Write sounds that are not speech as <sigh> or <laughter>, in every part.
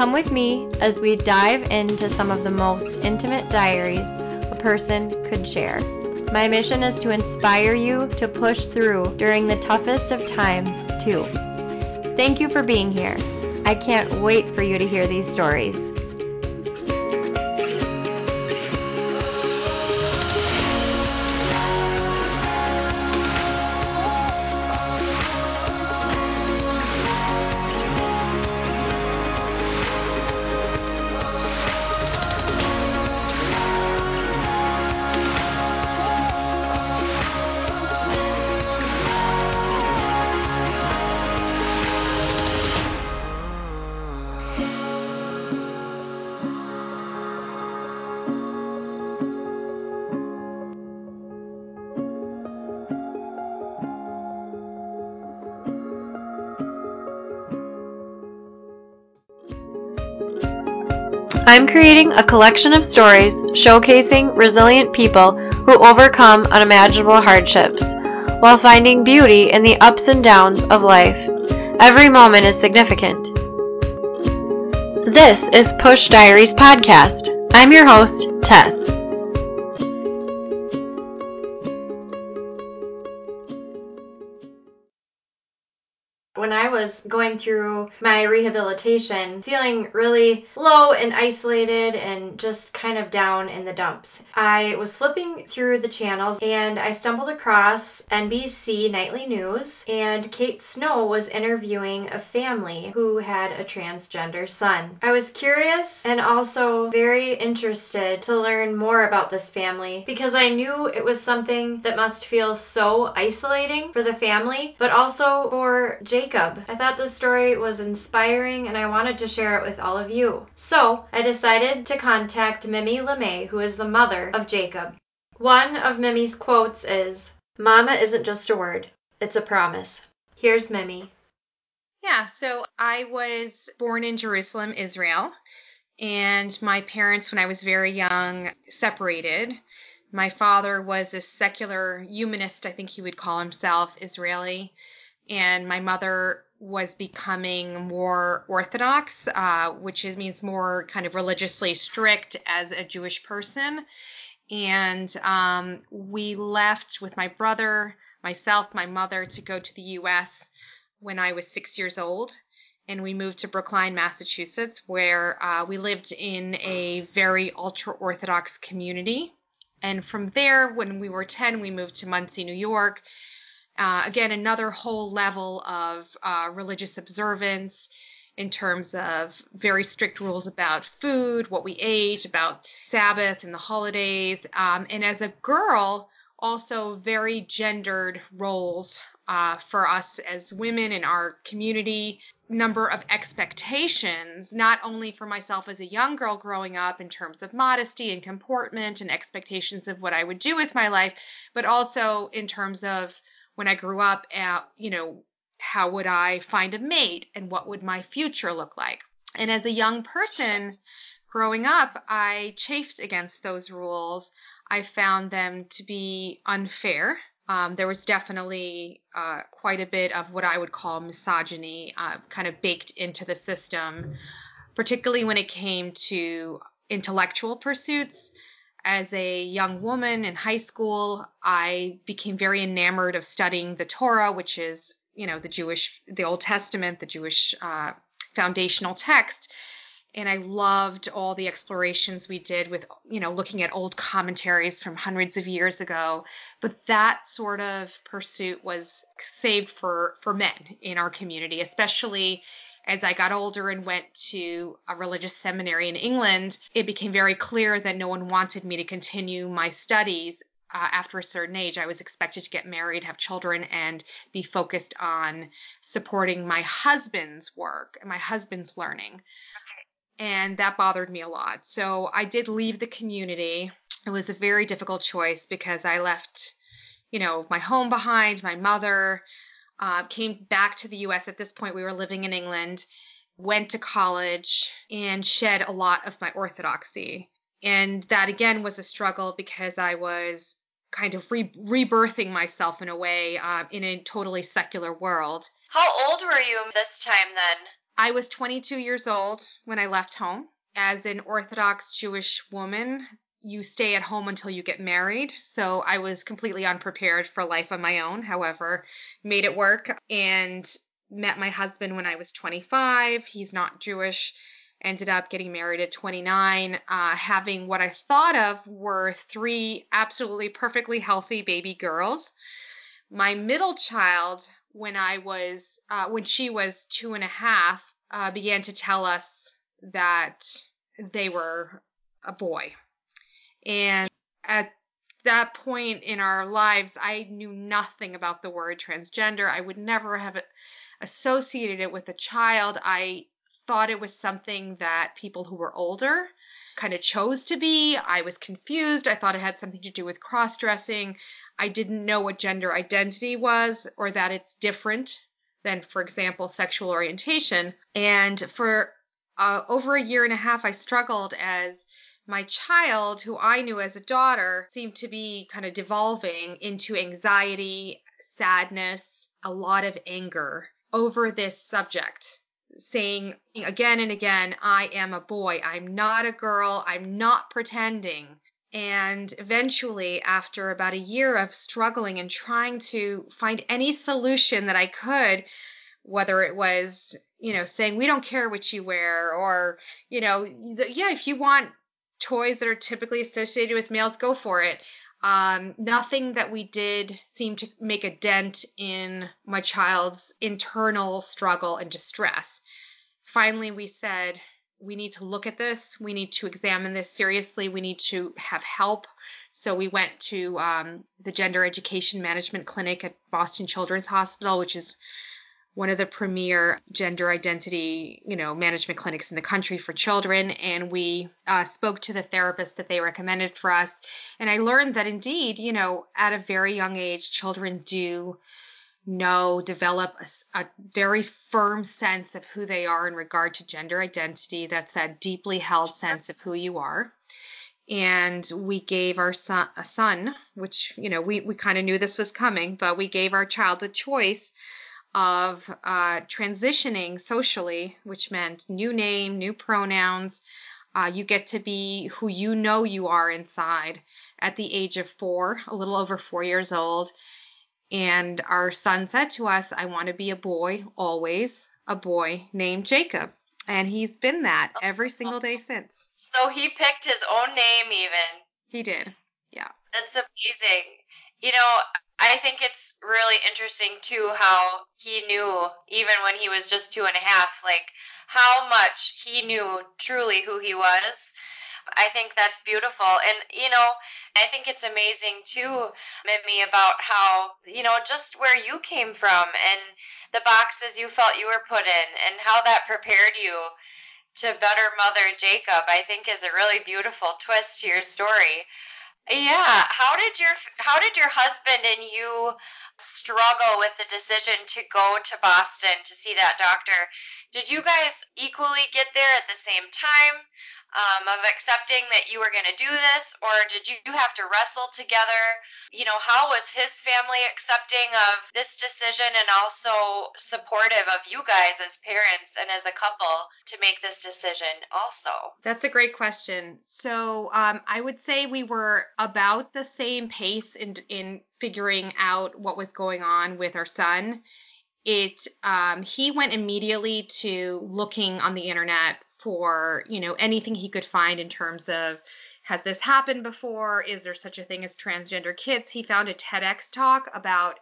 Come with me as we dive into some of the most intimate diaries a person could share. My mission is to inspire you to push through during the toughest of times, too. Thank you for being here. I can't wait for you to hear these stories. I'm creating a collection of stories showcasing resilient people who overcome unimaginable hardships while finding beauty in the ups and downs of life. Every moment is significant. This is Push Diaries Podcast. I'm your host, Tess. Was going through my rehabilitation, feeling really low and isolated and just kind of down in the dumps. I was flipping through the channels and I stumbled across NBC Nightly News, and Kate Snow was interviewing a family who had a transgender son. I was curious and also very interested to learn more about this family because I knew it was something that must feel so isolating for the family, but also for Jacob. I thought this story was inspiring and I wanted to share it with all of you. So I decided to contact Mimi LeMay, who is the mother of Jacob. One of Mimi's quotes is Mama isn't just a word, it's a promise. Here's Mimi. Yeah, so I was born in Jerusalem, Israel, and my parents, when I was very young, separated. My father was a secular humanist, I think he would call himself, Israeli and my mother was becoming more orthodox, uh, which is, means more kind of religiously strict as a Jewish person. And um, we left with my brother, myself, my mother to go to the U.S. when I was six years old. And we moved to Brookline, Massachusetts, where uh, we lived in a very ultra Orthodox community. And from there, when we were 10, we moved to Monsey, New York uh, again, another whole level of uh, religious observance in terms of very strict rules about food, what we ate, about Sabbath and the holidays. Um, and as a girl, also very gendered roles uh, for us as women in our community. Number of expectations, not only for myself as a young girl growing up in terms of modesty and comportment and expectations of what I would do with my life, but also in terms of when I grew up, at, you know, how would I find a mate and what would my future look like? And as a young person growing up, I chafed against those rules. I found them to be unfair. Um, there was definitely uh, quite a bit of what I would call misogyny uh, kind of baked into the system, particularly when it came to intellectual pursuits as a young woman in high school, I became very enamored of studying the Torah, which is, you know, the Jewish, the Old Testament, the Jewish uh, foundational text. And I loved all the explorations we did with, you know, looking at old commentaries from hundreds of years ago. But that sort of pursuit was saved for for men in our community, especially as I got older and went to a religious seminary in England, it became very clear that no one wanted me to continue my studies. Uh, after a certain age, I was expected to get married, have children, and be focused on supporting my husband's work and my husband's learning. And that bothered me a lot. So I did leave the community. It was a very difficult choice because I left, you know, my home behind, my mother, uh, came back to the US. At this point, we were living in England, went to college, and shed a lot of my orthodoxy. And that again was a struggle because I was kind of re- rebirthing myself in a way uh, in a totally secular world. How old were you this time then? I was 22 years old when I left home. As an Orthodox Jewish woman, you stay at home until you get married. So I was completely unprepared for life on my own. However, made it work and met my husband when I was 25. He's not Jewish. Ended up getting married at 29, uh, having what I thought of were three absolutely perfectly healthy baby girls. My middle child, when I was, uh, when she was two and a half, uh, began to tell us that they were a boy. And at that point in our lives, I knew nothing about the word transgender. I would never have associated it with a child. I thought it was something that people who were older kind of chose to be. I was confused. I thought it had something to do with cross dressing. I didn't know what gender identity was or that it's different than, for example, sexual orientation. And for uh, over a year and a half, I struggled as my child, who I knew as a daughter, seemed to be kind of devolving into anxiety, sadness, a lot of anger over this subject, saying again and again, I am a boy. I'm not a girl. I'm not pretending. And eventually, after about a year of struggling and trying to find any solution that I could, whether it was, you know, saying, we don't care what you wear, or, you know, yeah, if you want toys that are typically associated with males, go for it. Um, nothing that we did seemed to make a dent in my child's internal struggle and distress. Finally, we said, we need to look at this. We need to examine this seriously. We need to have help. So we went to um, the Gender Education Management Clinic at Boston Children's Hospital, which is one of the premier gender identity, you know, management clinics in the country for children. And we uh, spoke to the therapist that they recommended for us. And I learned that indeed, you know, at a very young age, children do know, develop a, a very firm sense of who they are in regard to gender identity. That's that deeply held sense of who you are and we gave our son a son, which you know we we kind of knew this was coming, but we gave our child the choice of uh, transitioning socially, which meant new name, new pronouns. Uh, you get to be who you know you are inside at the age of four, a little over four years old. And our son said to us, I want to be a boy, always a boy named Jacob. And he's been that every single day since. So he picked his own name, even. He did. Yeah. That's amazing. You know, I think it's really interesting too how he knew even when he was just two and a half, like how much he knew truly who he was. I think that's beautiful. And, you know, I think it's amazing too, Mimi, about how, you know, just where you came from and the boxes you felt you were put in and how that prepared you to better mother Jacob, I think is a really beautiful twist to your story. Yeah, how did your how did your husband and you struggle with the decision to go to Boston to see that doctor? Did you guys equally get there at the same time? um, of accepting that you were going to do this, or did you have to wrestle together? You know, how was his family accepting of this decision and also supportive of you guys as parents and as a couple to make this decision also? That's a great question. So um, I would say we were about the same pace in, in figuring out what was going on with our son it um, he went immediately to looking on the internet for, you know, anything he could find in terms of has this happened before? Is there such a thing as transgender kids? He found a TEDx talk about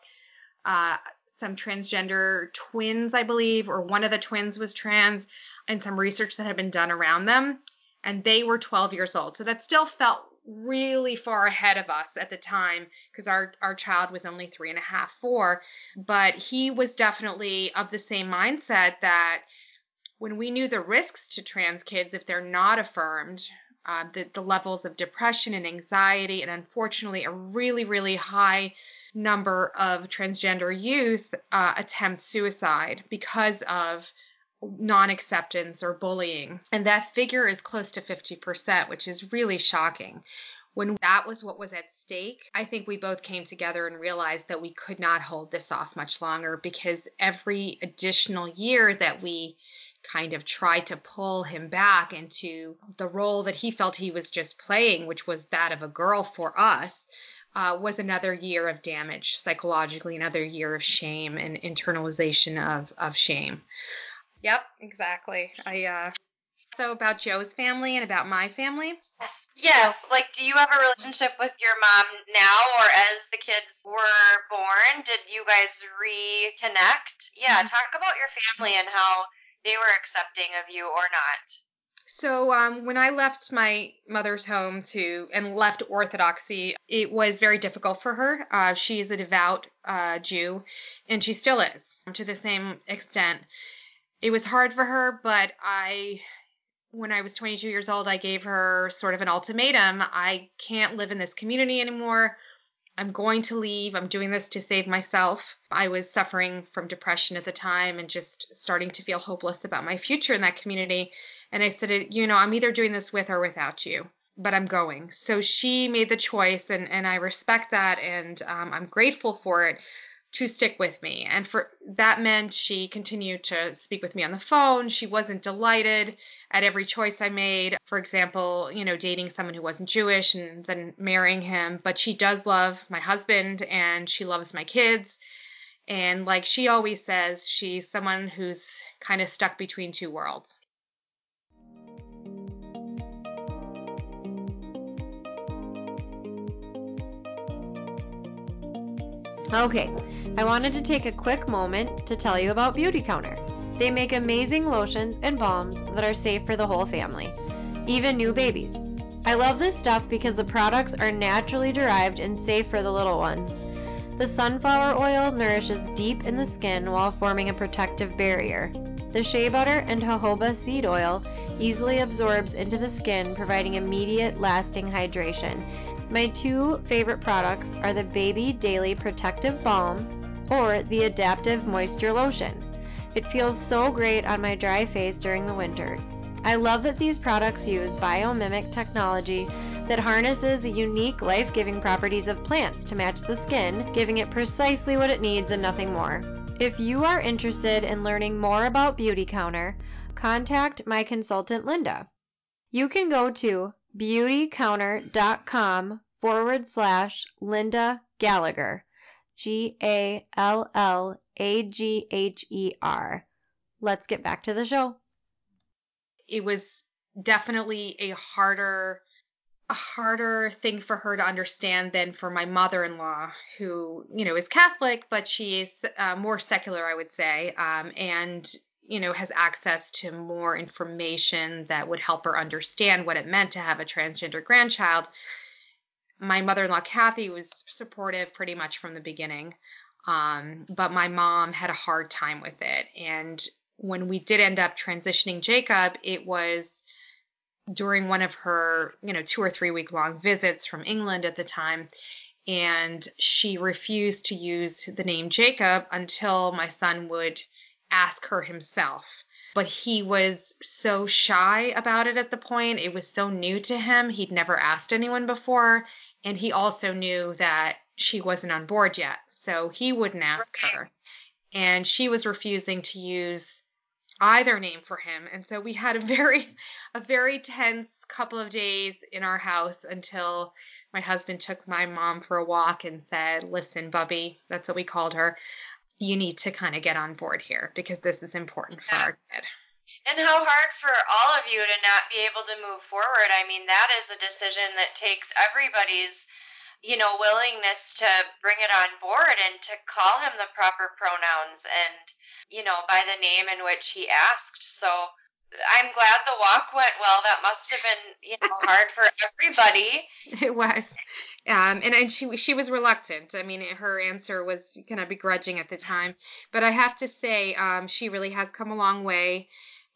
uh, some transgender twins, I believe, or one of the twins was trans, and some research that had been done around them. And they were 12 years old. So that still felt really far ahead of us at the time because our, our child was only three and a half, four. But he was definitely of the same mindset that when we knew the risks to trans kids if they're not affirmed, uh, the, the levels of depression and anxiety, and unfortunately, a really, really high number of transgender youth uh, attempt suicide because of non acceptance or bullying. And that figure is close to 50%, which is really shocking. When that was what was at stake, I think we both came together and realized that we could not hold this off much longer because every additional year that we kind of tried to pull him back into the role that he felt he was just playing, which was that of a girl for us, uh, was another year of damage psychologically, another year of shame and internalization of, of shame. Yep, exactly. I uh, so about Joe's family and about my family. Yes. Yes. Like, do you have a relationship with your mom now, or as the kids were born, did you guys reconnect? Yeah. Mm-hmm. Talk about your family and how they were accepting of you or not. So um, when I left my mother's home to and left Orthodoxy, it was very difficult for her. Uh, she is a devout uh, Jew, and she still is to the same extent. It was hard for her, but I when I was 22 years old, I gave her sort of an ultimatum. I can't live in this community anymore. I'm going to leave. I'm doing this to save myself. I was suffering from depression at the time and just starting to feel hopeless about my future in that community. And I said, you know, I'm either doing this with or without you, but I'm going. So she made the choice, and, and I respect that, and um, I'm grateful for it to stick with me. And for that meant she continued to speak with me on the phone. She wasn't delighted at every choice I made. For example, you know, dating someone who wasn't Jewish and then marrying him, but she does love my husband and she loves my kids. And like she always says, she's someone who's kind of stuck between two worlds. Okay, I wanted to take a quick moment to tell you about Beautycounter. They make amazing lotions and balms that are safe for the whole family, even new babies. I love this stuff because the products are naturally derived and safe for the little ones. The sunflower oil nourishes deep in the skin while forming a protective barrier. The shea butter and jojoba seed oil easily absorbs into the skin, providing immediate lasting hydration my two favorite products are the Baby Daily Protective Balm or the Adaptive Moisture Lotion. It feels so great on my dry face during the winter. I love that these products use biomimic technology that harnesses the unique life giving properties of plants to match the skin, giving it precisely what it needs and nothing more. If you are interested in learning more about Beautycounter, contact my consultant Linda. You can go to beautycounter.com forward slash Linda Gallagher. G A L L A G H E R. Let's get back to the show. It was definitely a harder a harder thing for her to understand than for my mother-in-law who you know is catholic but she is uh, more secular i would say um, and you know, has access to more information that would help her understand what it meant to have a transgender grandchild. My mother in law, Kathy, was supportive pretty much from the beginning. Um, but my mom had a hard time with it. And when we did end up transitioning Jacob, it was during one of her, you know, two or three week long visits from England at the time. And she refused to use the name Jacob until my son would ask her himself. But he was so shy about it at the point. It was so new to him. He'd never asked anyone before. And he also knew that she wasn't on board yet. So he wouldn't ask her. And she was refusing to use either name for him. And so we had a very, <laughs> a very tense couple of days in our house until my husband took my mom for a walk and said, Listen, Bubby, that's what we called her you need to kind of get on board here because this is important for yeah. our kid. And how hard for all of you to not be able to move forward. I mean, that is a decision that takes everybody's, you know, willingness to bring it on board and to call him the proper pronouns and, you know, by the name in which he asked. So I'm glad the walk went well. That must have been, you know, <laughs> hard for everybody. It was. Um, and, and she she was reluctant. I mean, her answer was kind of begrudging at the time. But I have to say, um, she really has come a long way.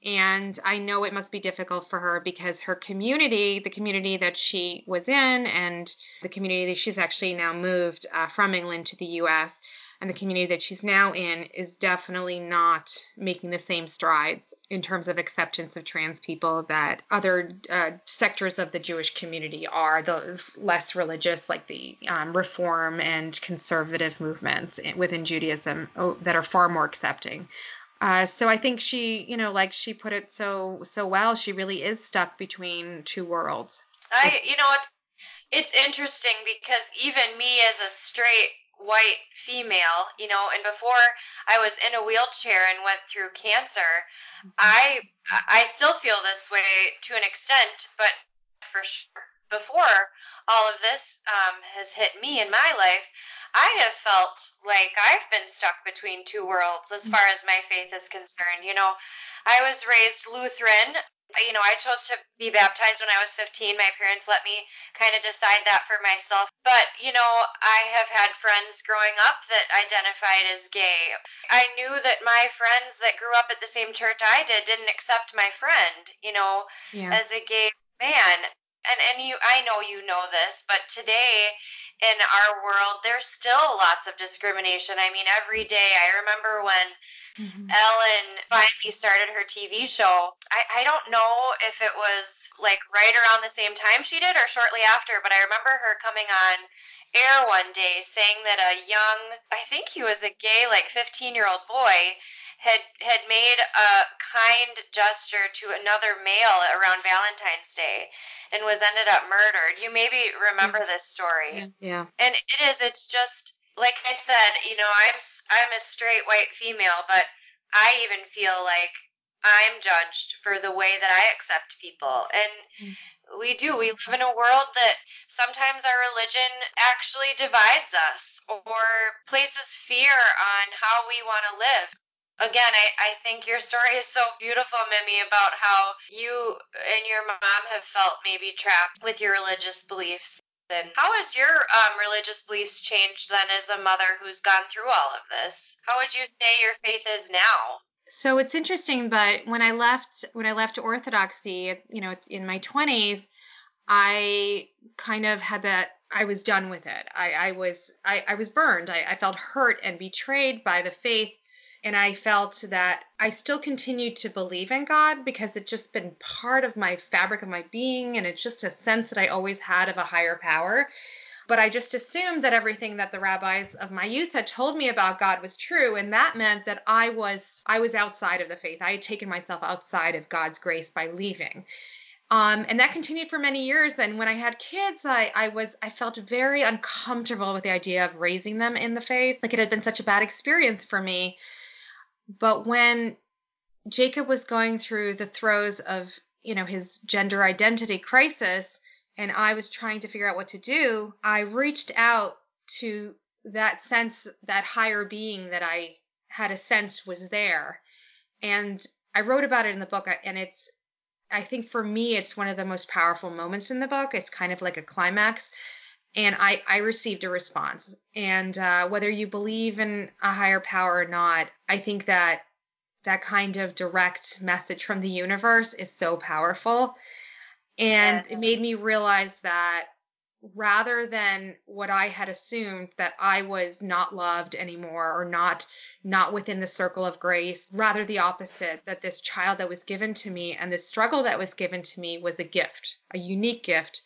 And I know it must be difficult for her because her community, the community that she was in, and the community that she's actually now moved uh, from England to the U.S., and the community that she's now in is definitely not making the same strides in terms of acceptance of trans people that other uh, sectors of the Jewish community are, the less religious, like the um, reform and conservative movements within Judaism oh, that are far more accepting. Uh, so I think she, you know, like she put it so so well, she really is stuck between two worlds. I, you know, it's it's interesting because even me as a straight white female, you know, and before I was in a wheelchair and went through cancer, I I still feel this way to an extent, but for sure before all of this um, has hit me in my life, I have felt like I've been stuck between two worlds as far as my faith is concerned. You know, I was raised Lutheran. You know, I chose to be baptized when I was 15. My parents let me kind of decide that for myself. But, you know, I have had friends growing up that identified as gay. I knew that my friends that grew up at the same church I did didn't accept my friend, you know, Yeah. as a gay man. And and you I know you know this, but today in our world there's still lots of discrimination. I mean, every day I remember when Mhm. Ellen finally started her TV show. I, I don't know if it was like right around the same time she did or shortly after, but I remember her coming on air one day saying that a young, I think he was a gay, like 15 year old boy, had had made a kind gesture to another male around Valentine's Day and was ended up murdered. You maybe remember this story. Yeah. And it is. It's just like I said. You know, I'm I'm a straight white female, but I even feel like I'm judged for the way that I accept people, and mm. we do. We live in a world that sometimes our religion actually divides us or places fear on how we want to live. Again, I, I think your story is so beautiful, Mimi, about how you and your mom have felt maybe trapped with your religious beliefs. And how has your um, religious beliefs changed then as a mother who's gone through all of this? How would you say your faith is now? So it's interesting, but when I left when I left Orthodoxy, you know, in my 20s, I kind of had that I was done with it. I, I was I, I was burned. I, I felt hurt and betrayed by the faith. And I felt that I still continued to believe in God because it just been part of my fabric of my being. And it's just a sense that I always had of a higher power. But I just assumed that everything that the rabbis of my youth had told me about God was true. And that meant that I was I was outside of the faith. I had taken myself outside of God's grace by leaving. Um, and that continued for many years. And when I had kids, I, I was I felt very uncomfortable with the idea of raising them in the faith. Like it had been such a bad experience for me. But when Jacob was going through the throes of, you know, his gender identity crisis, and I was trying to figure out what to do, I reached out to that sense, that higher being that I had a sense was there. And I wrote about it in the book, uh, and it's I think for me, it's one of the most powerful moments in the book. It's kind of like a climax. And I, I received a response. And uh, whether you believe in a higher power or not, I think that that kind of direct message from the universe is so powerful. And Yes. it made me realize that rather than what I had assumed that I was not loved anymore or not not within the circle of grace, rather the opposite, that this child that was given to me and this struggle that was given to me was a gift, a unique gift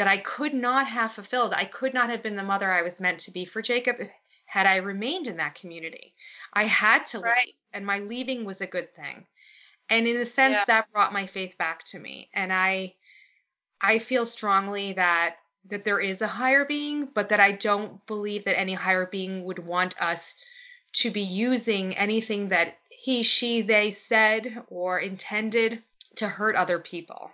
that I could not have fulfilled. I could not have been the mother I was meant to be for Jacob had I remained in that community. I had to Right. leave, and my leaving was a good thing. And in a sense, Yeah. that brought my faith back to me. And I I feel strongly that that there is a higher being, but that I don't believe that any higher being would want us to be using anything that he, she, they said or intended to hurt other people.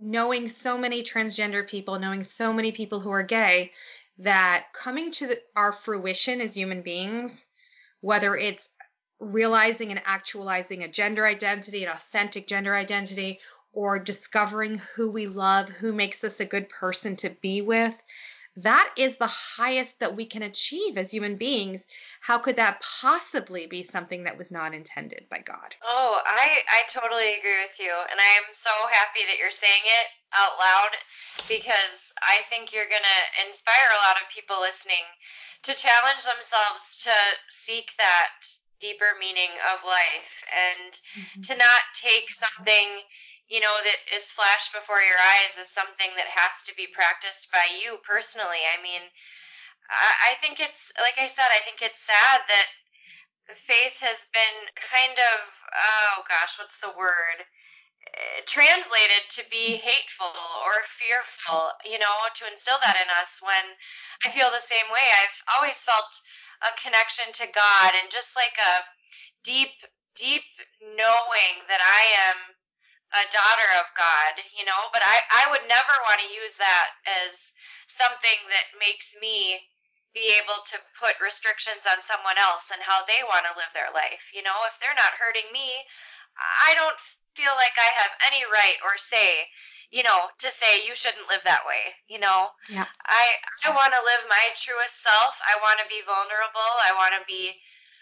Knowing so many transgender people, knowing so many people who are gay, that coming to the, our fruition as human beings, whether it's realizing and actualizing a gender identity, an authentic gender identity, or discovering who we love, who makes us a good person to be with, that is the highest that we can achieve as human beings. How could that possibly be something that was not intended by God? Oh, I I totally agree with you, and I am so happy that you're saying it out loud because I think you're gonna inspire a lot of people listening to challenge themselves to seek that deeper meaning of life and mm-hmm. to not take something you know that is flashed before your eyes is something that has to be practiced by you personally. I mean, I, I think it's like I said, I think it's sad that faith has been kind of, oh gosh, what's the word? Eh, translated to be hateful or fearful, you know, to instill that in us when I feel the same way. I've always felt a connection to God and just like a deep, deep knowing that I am a daughter of God, you know, but I, I would never want to use that as something that makes me be able to put restrictions on someone else and how they want to live their life. You know, if they're not hurting me, I don't feel like I have any right or say, you know, to say you shouldn't live that way. You know, Yeah. I I want to live my truest self. I want to be vulnerable. I want to be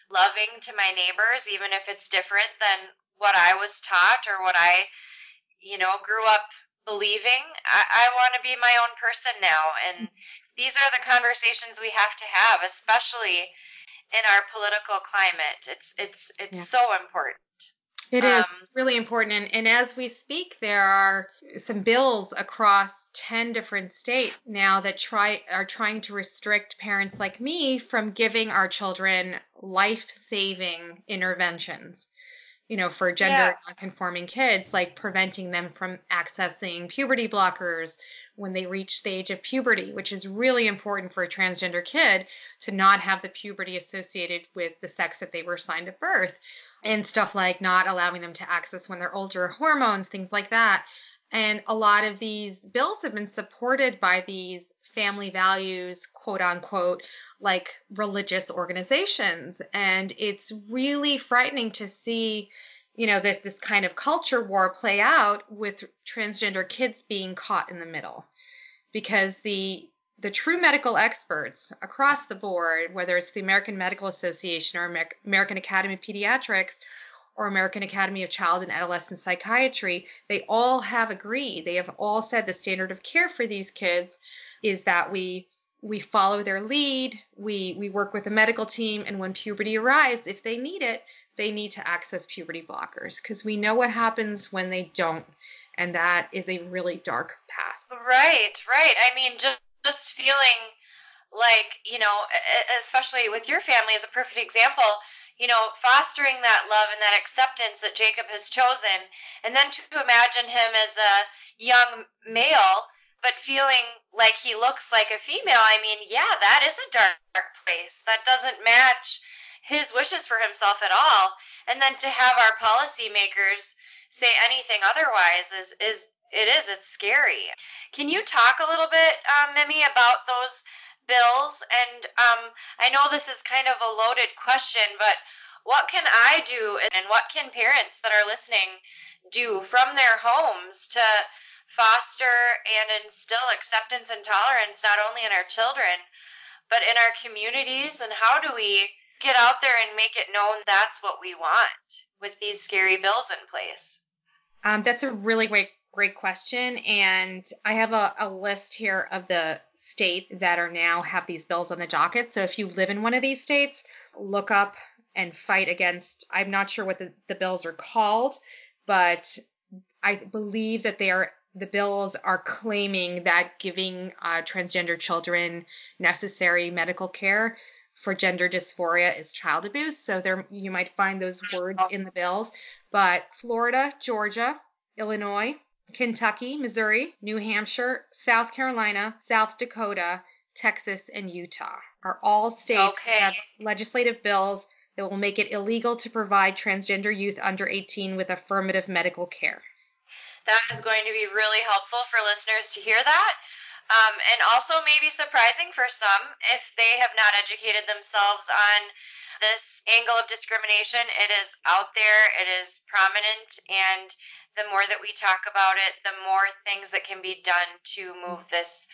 loving to my neighbors, even if it's different than what I was taught or what I, you know, grew up believing. I, I want to be my own person now, and these are the conversations we have to have, especially in our political climate. It's it's it's Yeah. so important. It is Um, really important. And, and as we speak, there are some bills across 10 different states now that try are trying to restrict parents like me from giving our children life-saving interventions. You know, for gender Yeah. non-conforming kids, like preventing them from accessing puberty blockers when they reach the age of puberty, which is really important for a transgender kid to not have the puberty associated with the sex that they were assigned at birth and stuff like not allowing them to access when they're older hormones, things like that. And a lot of these bills have been supported by these family values, quote unquote, like religious organizations. And it's really frightening to see, you know, this, this kind of culture war play out with transgender kids being caught in the middle. Because the the true medical experts across the board, whether it's the American Medical Association or Amer- American Academy of Pediatrics or American Academy of Child and Adolescent Psychiatry, they all have agreed. They have all said the standard of care for these kids is that we we follow their lead, we we work with a medical team, and when puberty arrives, if they need it, they need to access puberty blockers because we know what happens when they don't, and that is a really dark path. Right, right. I mean, just just feeling like you know, especially with your family is a perfect example. You know, fostering that love and that acceptance that Jacob has chosen, and then to imagine him as a young male, but feeling like he looks like a female. I mean, yeah, that is a dark place. That doesn't match his wishes for himself at all. And then to have our policymakers say anything otherwise is is it is it's scary. Can you talk a little bit, um, Mimi, about those bills? And um, I know this is kind of a loaded question, but what can I do, and what can parents that are listening do from their homes to foster and instill acceptance and tolerance not only in our children, but in our communities? And how do we get out there and make it known that's what we want with these scary bills in place? Um, that's a really great great question, and I have a, a list here of the states that are now have these bills on the docket. So if you live in one of these states, look up and fight against. I'm not sure what the, the bills are called, but I believe that they are the bills are claiming that giving uh, transgender children necessary medical care for gender dysphoria is child abuse. So there you might find those words in the bills. But Florida, Georgia, Illinois, Kentucky, Missouri, New Hampshire, South Carolina, South Dakota, Texas, and Utah are all states Okay. that have legislative bills that will make it illegal to provide transgender youth under 18 with affirmative medical care. That is going to be really helpful for listeners to hear that. Um, and also maybe surprising for some if they have not educated themselves on this angle of discrimination. It is out there, it is prominent, and the more that we talk about it, the more things that can be done to move this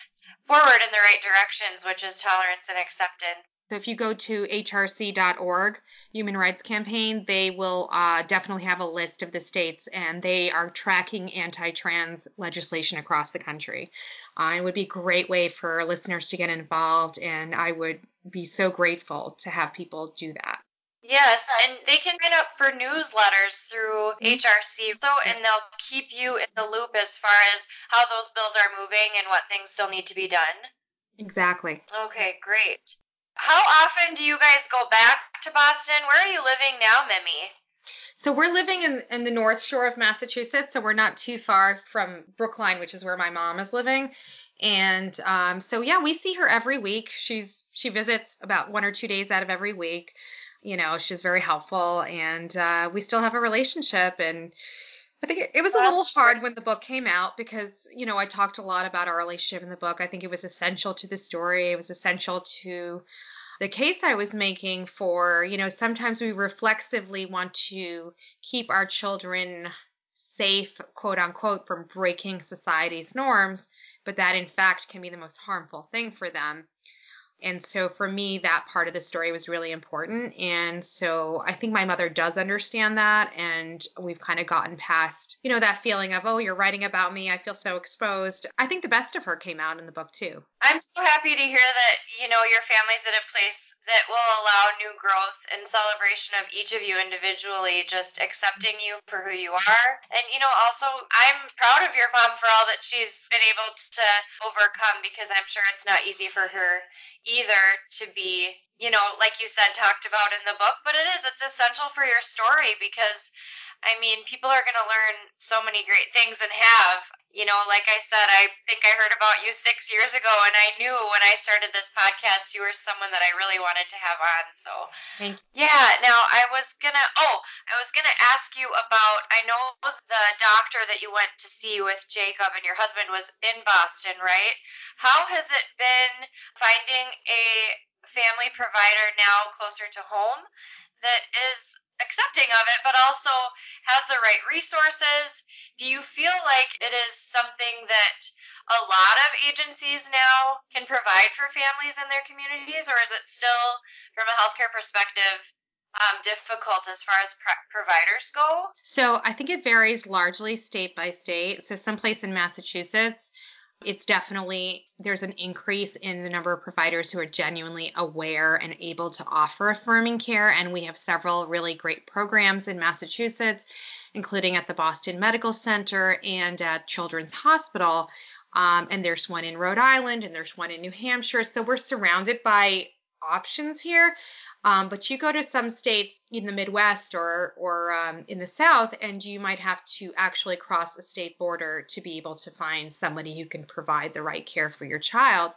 forward in the right directions, which is tolerance and acceptance. So if you go to hrc.org, Human Rights Campaign, they will uh, definitely have a list of the states, and they are tracking anti-trans legislation across the country. Uh, it would be a great way for listeners to get involved, and I would be so grateful to have people do that. Yes, and they can sign up for newsletters through HRC, so and they'll keep you in the loop as far as how those bills are moving and what things still need to be done. Exactly. Okay, great. How often do you guys go back to Boston. Where are you living now, Mimi? So we're living in, in the North Shore of Massachusetts, so we're not too far from Brookline, which is where my mom is living. And um, so yeah, we see her every week. She's she visits about one or two days out of every week. You know, she's very helpful, and uh, we still have a relationship. And I think it, it was a little hard when the book came out because you know I talked a lot about our relationship in the book. I think it was essential to the story. It was essential to the case I was making for, you know, sometimes we reflexively want to keep our children safe, quote unquote, from breaking society's norms, but that in fact can be the most harmful thing for them. And so for me, that part of the story was really important. And so I think my mother does understand that. And we've kind of gotten past, you know, that feeling of, oh, you're writing about me. I feel so exposed. I think the best of her came out in the book, too. I'm so happy to hear that, you know, your family's at a place that will allow new growth and celebration of each of you individually, just accepting you for who you are. And, you know, also, I'm proud of your mom for all that she's been able to overcome because I'm sure it's not easy for her either to be, you know, like you said, talked about in the book, but it is, it's essential for your story because I mean, people are going to learn so many great things and have. You know, like I said, I think I heard about you six years ago, and I knew when I started this podcast you were someone that I really wanted to have on. So, Thank you. yeah. Now, I was gonna. Oh, I was gonna ask you about. I know the doctor that you went to see with Jacob and your husband was in Boston, right? How has it been finding a family provider now closer to home that is accepting of it, but also has the right resources? Do you feel like it is something that a lot of agencies now can provide for families in their communities, or is it still, from a healthcare perspective, um, difficult as far as pro- providers go? So I think it varies largely state by state. So someplace in Massachusetts, it's definitely there's an increase in the number of providers who are genuinely aware and able to offer affirming care. And we have several really great programs in Massachusetts including at the Boston Medical Center and at Children's Hospital. Um, and there's one in Rhode Island and there's one in New Hampshire. So we're surrounded by options here um, but you go to some states in the Midwest or or um, in the South, and you might have to actually cross a state border to be able to find somebody who can provide the right care for your child.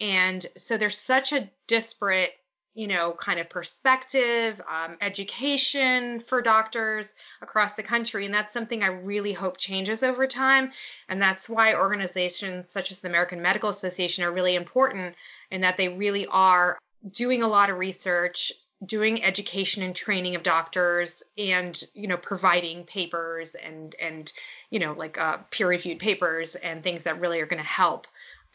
And so there's such a disparate, you know, kind of perspective, um, education for doctors across the country, and that's something I really hope changes over time. And that's why organizations such as the American Medical Association are really important in that they really are doing a lot of research, doing education and training of doctors, and you know providing papers and and you know like uh, peer-reviewed papers and things that really are going to help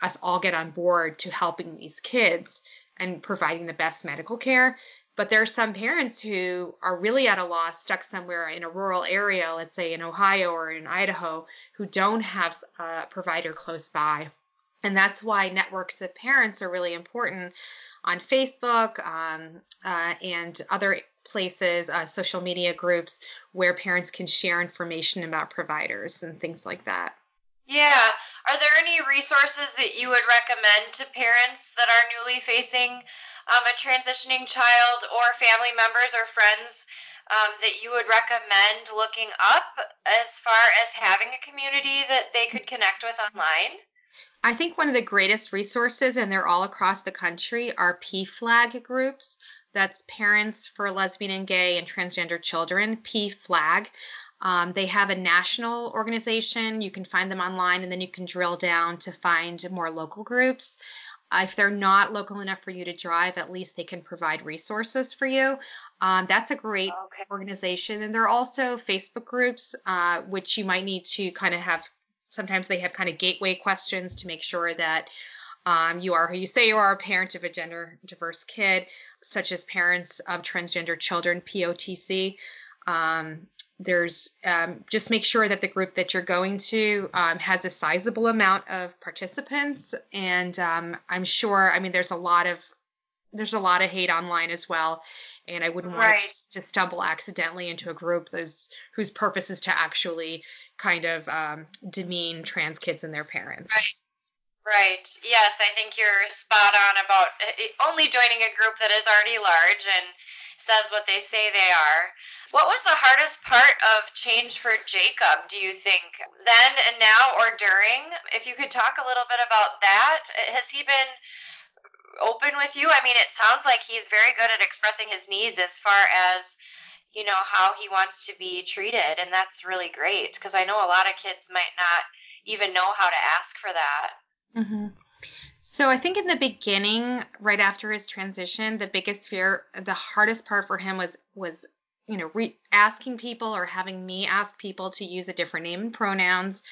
us all get on board to helping these kids and providing the best medical care. But there are some parents who are really at a loss, stuck somewhere in a rural area, let's say in Ohio or in Idaho, who don't have a provider close by. And that's why networks of parents are really important on Facebook um, uh, and other places, uh, social media groups where parents can share information about providers and things like that. Yeah. Are there any resources that you would recommend to parents that are newly facing um, a transitioning child or family members or friends um, that you would recommend looking up as far as having a community that they could connect with online? I think one of the greatest resources, and they're all across the country, are PFLAG groups. That's Parents for Lesbian and Gay and Transgender Children, PFLAG. Um, they have a national organization. You can find them online, and then you can drill down to find more local groups. Uh, if they're not local enough for you to drive, at least they can provide resources for you. Um, that's a great okay. organization. And there are also Facebook groups, uh, which you might need to kind of have sometimes they have kind of gateway questions to make sure that um, you are who you say you are, a parent of a gender diverse kid, such as parents of transgender children, POTC. Um, there's um, just make sure that the group that you're going to um, has a sizable amount of participants, and um, I'm sure. I mean, there's a lot of there's a lot of hate online as well, and I wouldn't want right. to stumble accidentally into a group that's, whose purpose is to actually kind of um, demean trans kids and their parents. Right. Right. Yes, I think you're spot on about uh, only joining a group that is already large and says what they say they are. What was the hardest part of change for Jacob, do you think? Then and now or during? If you could talk a little bit about that. Has he been open with you? I mean, it sounds like he's very good at expressing his needs as far as you know how he wants to be treated and that's really great because i know a lot of kids might not even know how to ask for that Mm-hmm. So I think in the beginning, right after his transition, the biggest fear, the hardest part for him was was you know re- asking people or having me ask people to use a different name and pronouns.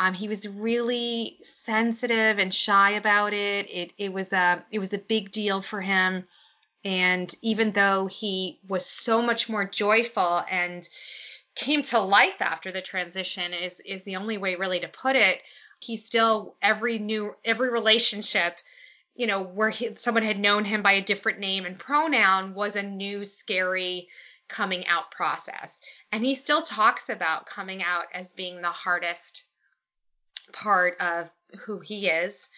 Um, he was really sensitive and shy about it. It it was a it was a big deal for him. And even though he was so much more joyful and came to life after the transition is is the only way really to put it he still every new every relationship you know where he, someone had known him by a different name and pronoun was a new scary coming out process and he still talks about coming out as being the hardest part of who he is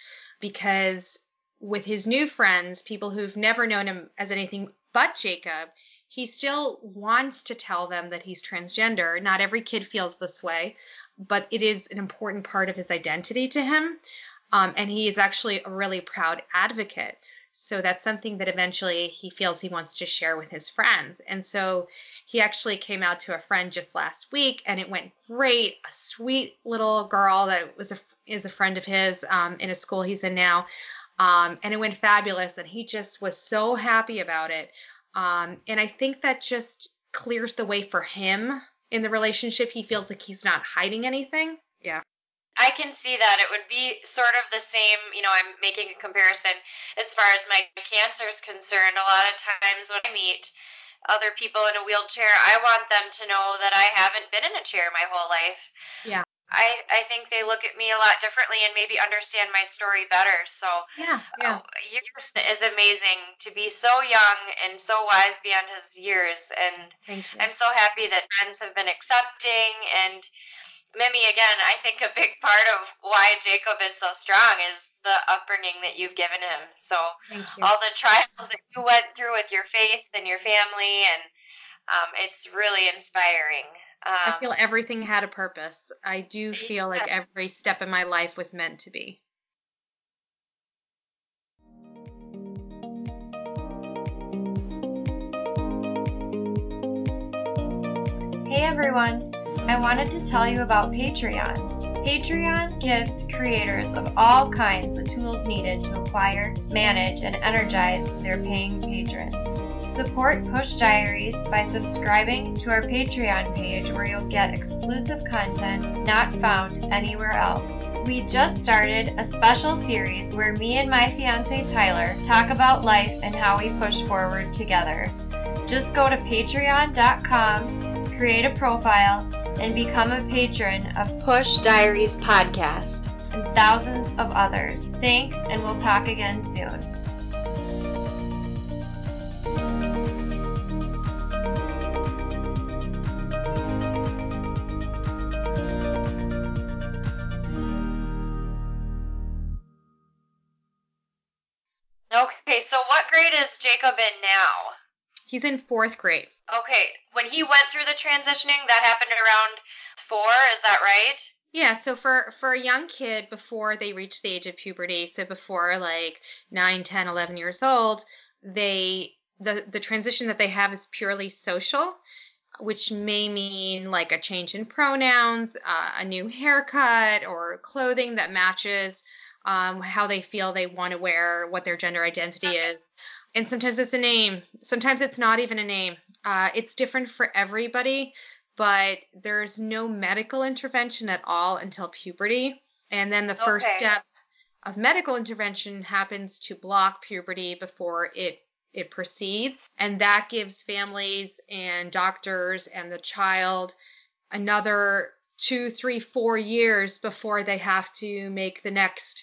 because with his new friends people who've never known him as anything but Jacob he still wants to tell them that he's transgender not every kid feels this way but it is an important part of his identity to him. Um, and he is actually a really proud advocate. So that's something that eventually he feels he wants to share with his friends. And so he actually came out to a friend just last week, and it went great. A sweet little girl that was a, is a friend of his um, in a school he's in now, um, and it went fabulous. And he just was so happy about it. Um, and I think that just clears the way for him in the relationship he feels like he's not hiding anything. Yeah. I can see that it would be sort of the same, you know, I'm making a comparison as far as my cancer is concerned. A lot of times when I meet other people in a wheelchair, I want them to know that I haven't been in a chair my whole life. Yeah. I, I think they look at me a lot differently and maybe understand my story better. So yeah, yeah. Oh, yours is amazing to be so young and so wise beyond his years. And Thank you. I'm so happy that friends have been accepting. And Mimi, again, I think a big part of why Jacob is so strong is the upbringing that you've given him. So all the trials that you went through with your faith and your family, and um, it's really inspiring. Um, I feel everything had a purpose. I do feel like every step in my life was meant to be. Hey everyone! I wanted to tell you about Patreon. Patreon gives creators of all kinds the tools needed to acquire, manage, and energize their paying patrons. Support Push Diaries by subscribing to our Patreon page where you'll get exclusive content not found anywhere else. We just started a special series where me and my fiance Tyler talk about life and how we push forward together. Just go to patreon.com, create a profile, and become a patron of Push Diaries Podcast and thousands of others. Thanks, and we'll talk again soon. Okay, so what grade is Jacob in now? He's in fourth grade. Okay, when he went through the transitioning, that happened around four, is that right? Yeah, so for for a young kid before they reach the age of puberty, so before like 9, 10, 11 years old, they the the transition that they have is purely social, which may mean like a change in pronouns, uh, a new haircut, or clothing that matches um, how they feel they want to wear, what their gender identity is. And sometimes it's a name, sometimes it's not even a name. Uh, it's different for everybody, but there's no medical intervention at all until puberty. And then the first Okay. step of medical intervention happens to block puberty before it it proceeds and that gives families and doctors and the child another two three four years before they have to make the next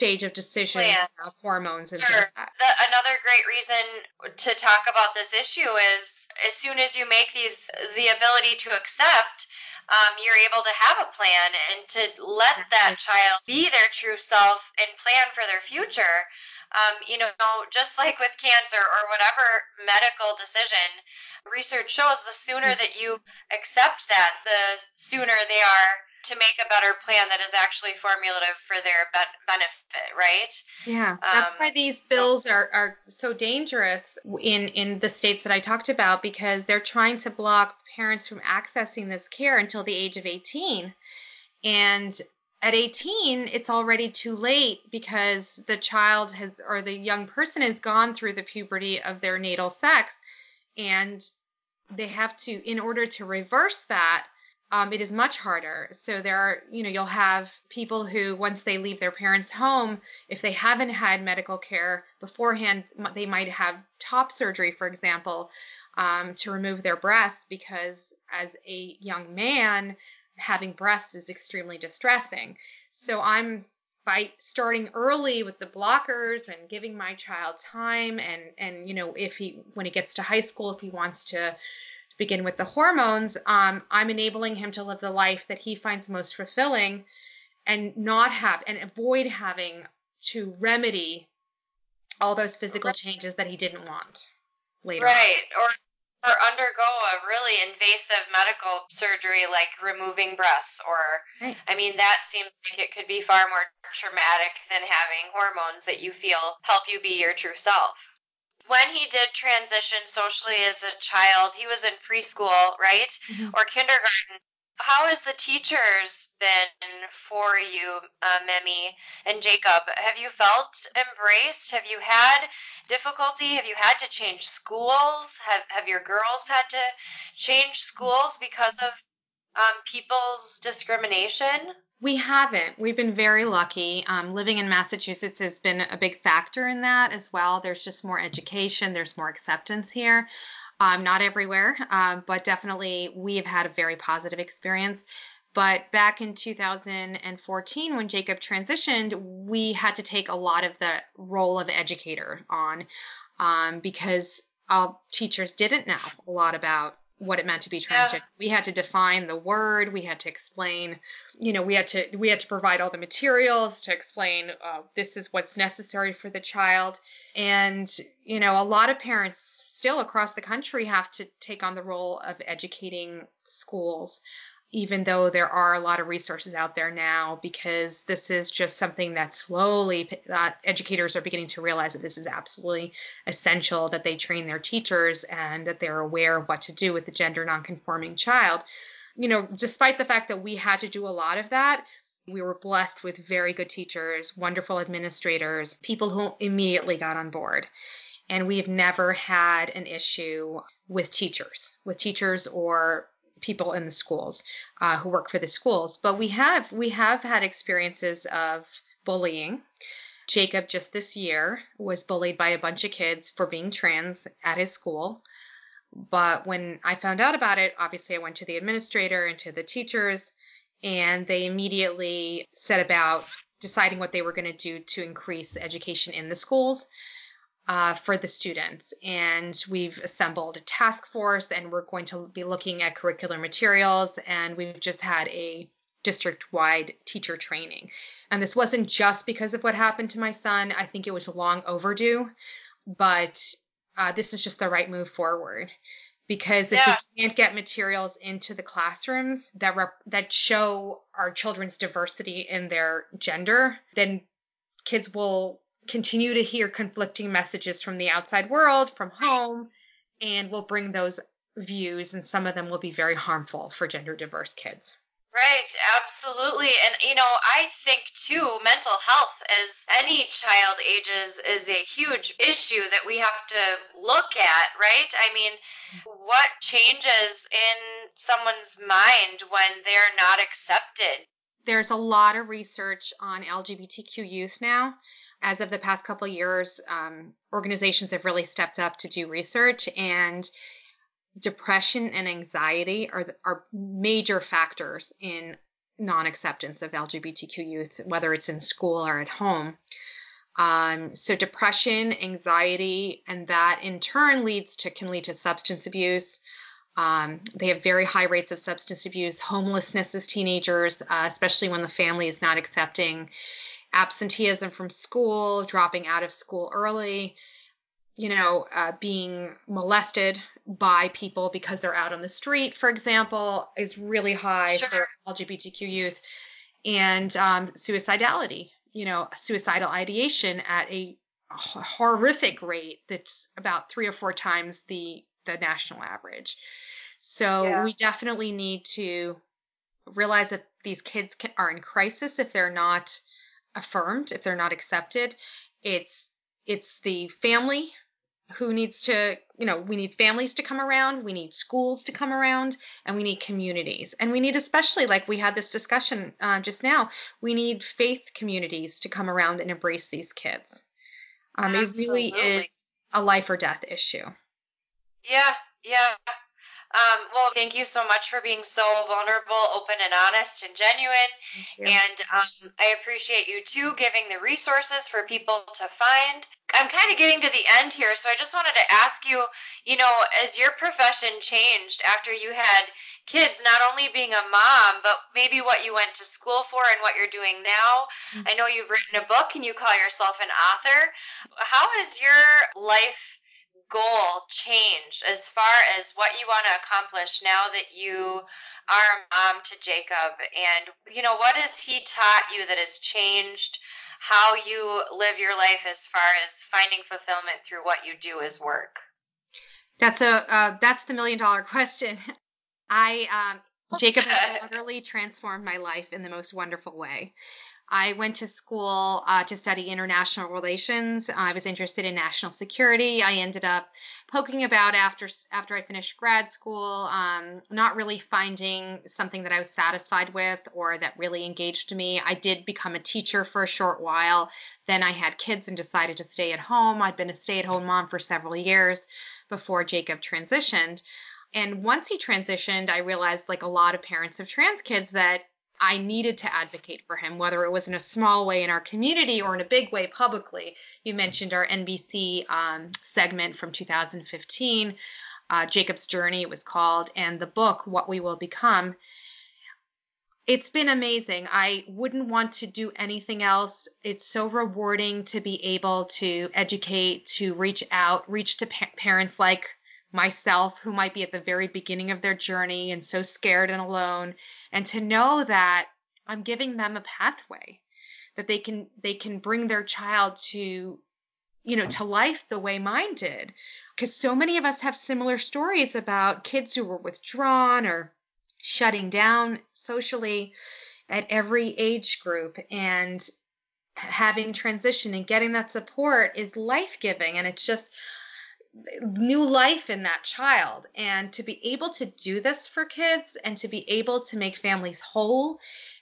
stage of decisions Plan. of hormones and Sure. things like that. The, another great reason to talk about this issue is as soon as you make these the ability to accept, um, you're able to have a plan and to let that child be their true self and plan for their future. Um, you know, just like with cancer or whatever medical decision, research shows the sooner Mm. that you accept that, the sooner they are to make a better plan that is actually formulative for their ben- benefit, right? Yeah, that's Um, why these bills are, are so dangerous in, in the states that I talked about because they're trying to block parents from accessing this care until the age of 18. And at 18, it's already too late because the child has or the young person has gone through the puberty of their natal sex. And they have to, in order to reverse that, um, it is much harder. So there are, you know, you'll have people who, once they leave their parents' home, if they haven't had medical care beforehand, they might have top surgery, for example, um, to remove their breasts because as a young man, having breasts is extremely distressing. So I'm by starting early with the blockers and giving my child time and and you know if he when he gets to high school if he wants to begin with the hormones um, i'm enabling him to live the life that he finds most fulfilling and not have and avoid having to remedy all those physical changes that he didn't want later on. Right. Or or undergo a really invasive medical surgery like removing breasts or Right. I mean that seems like it could be far more traumatic than having hormones that you feel help you be your true self. When he did transition socially as a child, he was in preschool, right? Mhm. Or kindergarten. How has the teachers been for you, uh, Mimi and Jacob? Have you felt embraced? Have you had difficulty? Have you had to change schools? Have have your girls had to change schools because of um, people's discrimination? We haven't. We've been very lucky. Um, living in Massachusetts has been a big factor in that as well. There's just more education, there's more acceptance here. Um, not everywhere, um, but definitely we have had a very positive experience. But back in 2014, when Jacob transitioned, we had to take a lot of the role of educator on um, because uh, teachers didn't know a lot about what it meant to be Yeah. transgender. We had to define the word. We had to explain, you know, we had to we had to provide all the materials to explain uh, this is what's necessary for the child. And you know, a lot of parents still across the country have to take on the role of educating schools even though there are a lot of resources out there now, because this is just something that slowly uh, educators are beginning to realize that this is absolutely essential that they train their teachers and that they're aware of what to do with the gender nonconforming child. You know, despite the fact that we had to do a lot of that, we were blessed with very good teachers, wonderful administrators, people who immediately got on board. And we've never had an issue with teachers, with teachers or people in the schools uh, who work for the schools. But we have we have had experiences of bullying. Jacob just this year was bullied by a bunch of kids for being trans at his school. But when I found out about it, obviously I went to the administrator and to the teachers, and they immediately set about deciding what they were going to do to increase education in the schools uh, for the students. And we've assembled a task force and we're going to be looking at curricular materials. And we've just had a district wide teacher training. And this wasn't just because of what happened to my son, I think it was long overdue, but uh, this is just the right move forward. Because if Yeah. we can't get materials into the classrooms that rep- that show our children's diversity in their gender, then kids will continue to hear conflicting messages from the outside world, from home, and will bring those views, and some of them will be very harmful for gender diverse kids. Right, absolutely. And you know, I think too, mental health as any child ages is a huge issue that we have to look at, right? I mean, what changes in someone's mind when they're not accepted? There's a lot of research on LGBTQ youth now. As of the past couple years, um, organizations have really stepped up to do research, and depression and anxiety are are major factors in non-acceptance of LGBTQ youth, whether it's in school or at home. Um, so depression, anxiety, and that in turn leads to can lead to substance abuse. Um, they have very high rates of substance abuse, homelessness as teenagers, uh, especially when the family is not accepting. Absenteeism from school, dropping out of school early, you know, uh, being molested by people because they're out on the street, for example, is really high Sure. for LGBTQ youth, and um, suicidality, you know, suicidal ideation at a horrific rate that's about three or four times the the national average. So Yeah. we definitely need to realize that these kids are in crisis if they're not affirmed, if they're not accepted. It's it's the family who needs to, you know, we need families to come around, we need schools to come around, and we need communities. And we need, especially like we had this discussion uh, just now, we need faith communities to come around and embrace these kids. Um, it really is a life or death issue. Yeah, yeah. Um, well, thank you so much for being so vulnerable, open, and honest and genuine. And um, I appreciate you too giving the resources for people to find. I'm kind of getting to the end here, so I just wanted to ask you, you know, as your profession changed after you had kids, not only being a mom, but maybe what you went to school for and what you're doing now. I know you've written a book and you call yourself an author. How has your life goal changed as far as what you want to accomplish now that you are a mom to Jacob? And, you know, what has he taught you that has changed how you live your life as far as finding fulfillment through what you do as work? That's a uh, that's the million dollar question. I um, Jacob has utterly transformed my life in the most wonderful way. I went to school uh, to study international relations. I was interested in national security. I ended up poking about after after I finished grad school, um, not really finding something that I was satisfied with or that really engaged me. I did become a teacher for a short while. Then I had kids and decided to stay at home. I'd been a stay-at-home mom for several years before Jacob transitioned. And once he transitioned, I realized, like a lot of parents of trans kids, that I needed to advocate for him, whether it was in a small way in our community or in a big way publicly. You mentioned our NBC um, segment from 2015, uh, Jacob's Journey, it was called, and the book, What We Will Become. It's been amazing. I wouldn't want to do anything else. It's so rewarding to be able to educate, to reach out, reach to pa- parents like myself who might be at the very beginning of their journey and so scared and alone and to know that I'm giving them a pathway that they can they can bring their child to you know to life the way mine did. Because so many of us have similar stories about kids who were withdrawn or shutting down socially at every age group and having transition and getting that support is life-giving and it's just new life in that child and to be able to do this for kids and to be able to make families whole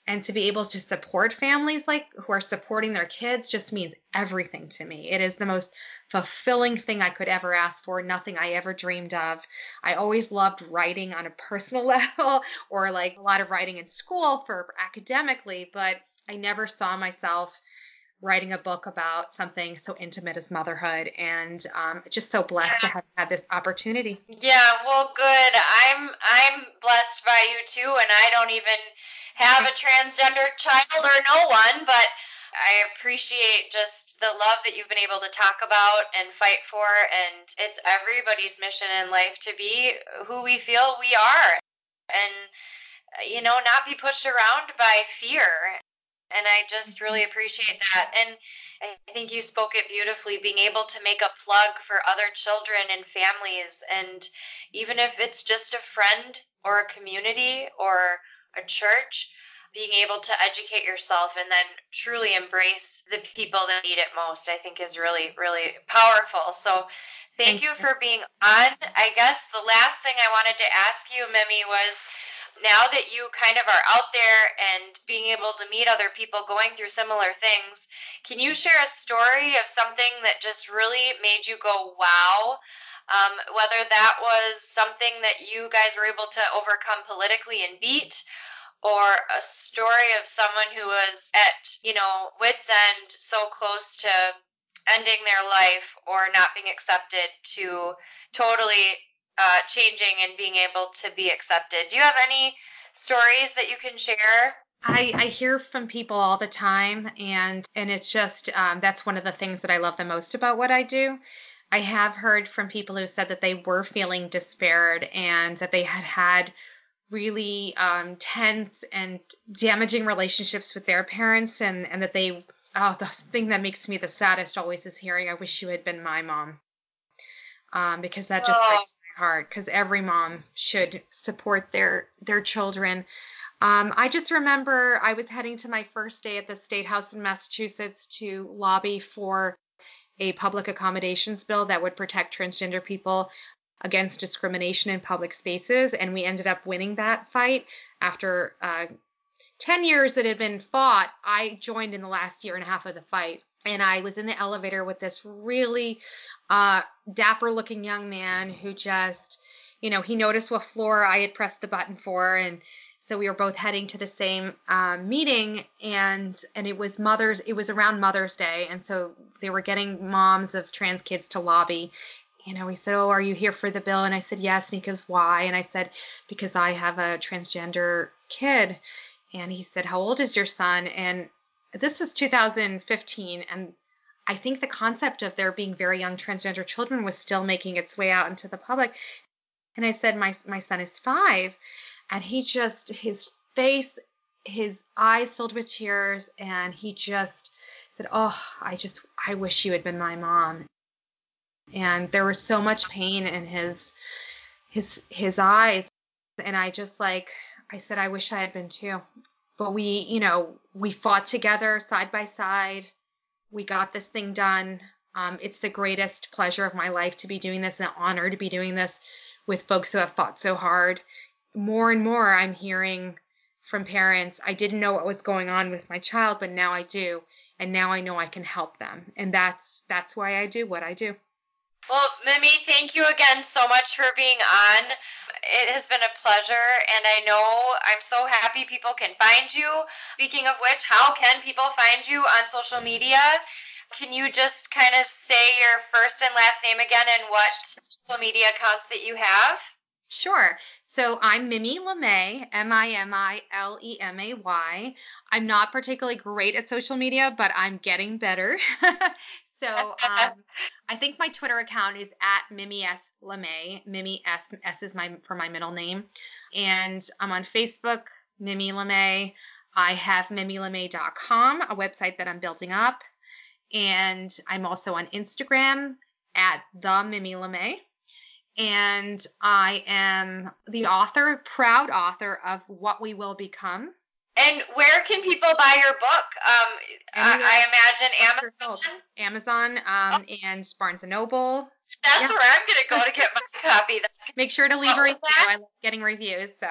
and to be able to support families like who are supporting their kids just means everything to me. It is the most fulfilling thing I could ever ask for, nothing I ever dreamed of. I always loved writing on a personal <laughs> level or like a lot of writing in school for academically, but I never saw myself writing a book about something so intimate as motherhood and um, just so blessed to have had this opportunity Yeah, well, good. I'm I'm blessed by you too, and I don't even have a transgender child or no one, but I appreciate just the love that you've been able to talk about and fight for, and it's everybody's mission in life to be who we feel we are, and you know, not be pushed around by fear. And I just really appreciate that. And I think you spoke it beautifully, being able to make a plug for other children and families. And even if it's just a friend or a community or a church, being able to educate yourself and then truly embrace the people that need it most, I think is really, really powerful. So thank, Thank you you. for being on. I guess the last thing I wanted to ask you, Mimi, was now that you kind of are out there and being able to meet other people going through similar things, can you share a story of something that just really made you go, wow? Um, whether that was something that you guys were able to overcome politically and beat, or a story of someone who was at, you know, wits end, so close to ending their life or not being accepted to totally uh, changing and being able to be accepted. Do you have any stories that you can share? I, I hear from people all the time, and and it's just um, that's one of the things that I love the most about what I do. I have heard from people who said that they were feeling despaired and that they had had really um, tense and damaging relationships with their parents, and and that they oh the thing that makes me the saddest always is hearing I wish you had been my mom, um, because that just Oh. breaks heart. Because every mom should support their their children. Um, I just remember I was heading to my first day at the State House in Massachusetts to lobby for a public accommodations bill that would protect transgender people against discrimination in public spaces. And we ended up winning that fight after uh, 10 years that had been fought. I joined in the last year and a half of the fight. And I was in the elevator with this really uh, dapper looking young man who just, you know, he noticed what floor I had pressed the button for. And so we were both heading to the same um, meeting and and it was mothers it was around mother's day. And so they were getting moms of trans kids to lobby. You know he said oh are you here for the bill? And i said yes. And he goes why? And i said because i have a transgender kid. And he said how old is your son? And this was 2015 and i think the concept of there being very young transgender children was still making its way out into the public. And i said my my son is 5 and he just his face his eyes filled with tears and he just said oh i just i wish you had been my mom. And there was so much pain in his his his eyes and i just like i said i wish i had been too but we you know we fought together side by side we got this thing done um, it's the greatest pleasure of my life to be doing this and an honor to be doing this with folks who have fought so hard more and more I'm hearing from parents, I didn't know what was going on with my child, but now I do, and now I know I can help them. And that's that's why I do what I do. Well, Mimi, thank you again so much for being on. It has been a pleasure, and I know I'm so happy people can find you. Speaking of which, how can people find you on social media? Can you just kind of say your first and last name again and what social media accounts that you have? Sure. So I'm Mimi LeMay, M-I-M-I-L-E-M-A-Y. I'm not particularly great at social media, but I'm getting better. <laughs> so um, I think my Twitter account is at Mimi S LeMay. Mimi S S is my for my middle name, and I'm on Facebook, Mimi LeMay. I have mimilemay.com, a website that I'm building up, and I'm also on Instagram at the Mimi LeMay and I am the author, proud author of What We Will Become. And where can people buy your book? Um, I, I imagine Amazon. Amazon um, and Barnes and Noble. That's Yeah. where I'm going to go to get my <laughs> copy. Make sure to leave a review. that? I love getting reviews. So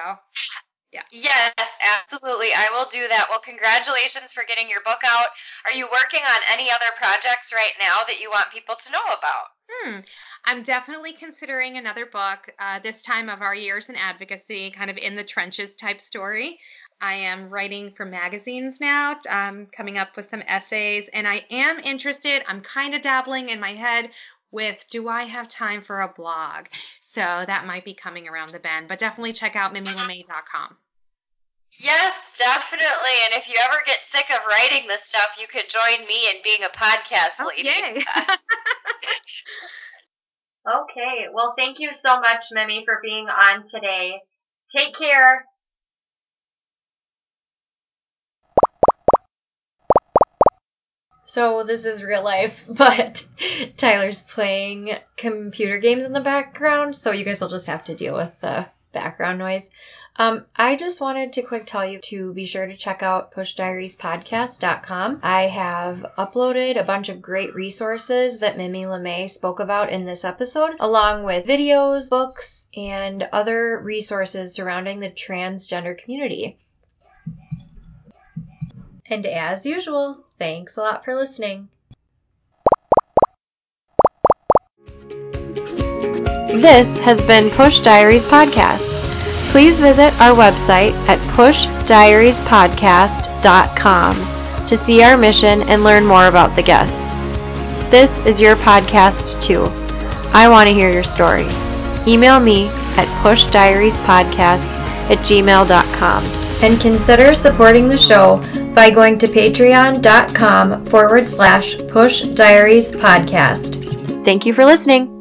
Yes, absolutely. I will do that. Well, congratulations for getting your book out. Are you working on any other projects right now that you want people to know about? hmm, I'm definitely considering another book, uh, this time of our years in advocacy, kind of in the trenches type story. I am writing for magazines now, um, coming up with some essays, and I am interested. I'm kind of dabbling in my head with do I have time for a blog? So that might be coming around the bend, but definitely check out mimilemay.com. Yes, definitely. And if you ever get sick of writing this stuff, you could join me in being a podcast Oh, lady. yay. <laughs> Okay. Well, thank you so much, Mimi, for being on today. Take care. So this is real life, <laughs> but Tyler's playing computer games in the background, so you guys will just have to deal with the background noise. Um, I just wanted to quick tell you to be sure to check out pushdiariespodcast.com. I have uploaded a bunch of great resources that Mimi LeMay spoke about in this episode, along with videos, books, and other resources surrounding the transgender community. And as usual, thanks a lot for listening. This has been Push Diaries Podcast. Please visit our website at pushdiariespodcast.com to see our mission and learn more about the guests. This is your podcast too. I want to hear your stories. Email me at pushdiariespodcast at gmail.com. and consider supporting the show by going to patreon.com forward slash push diaries podcast. Thank you for listening.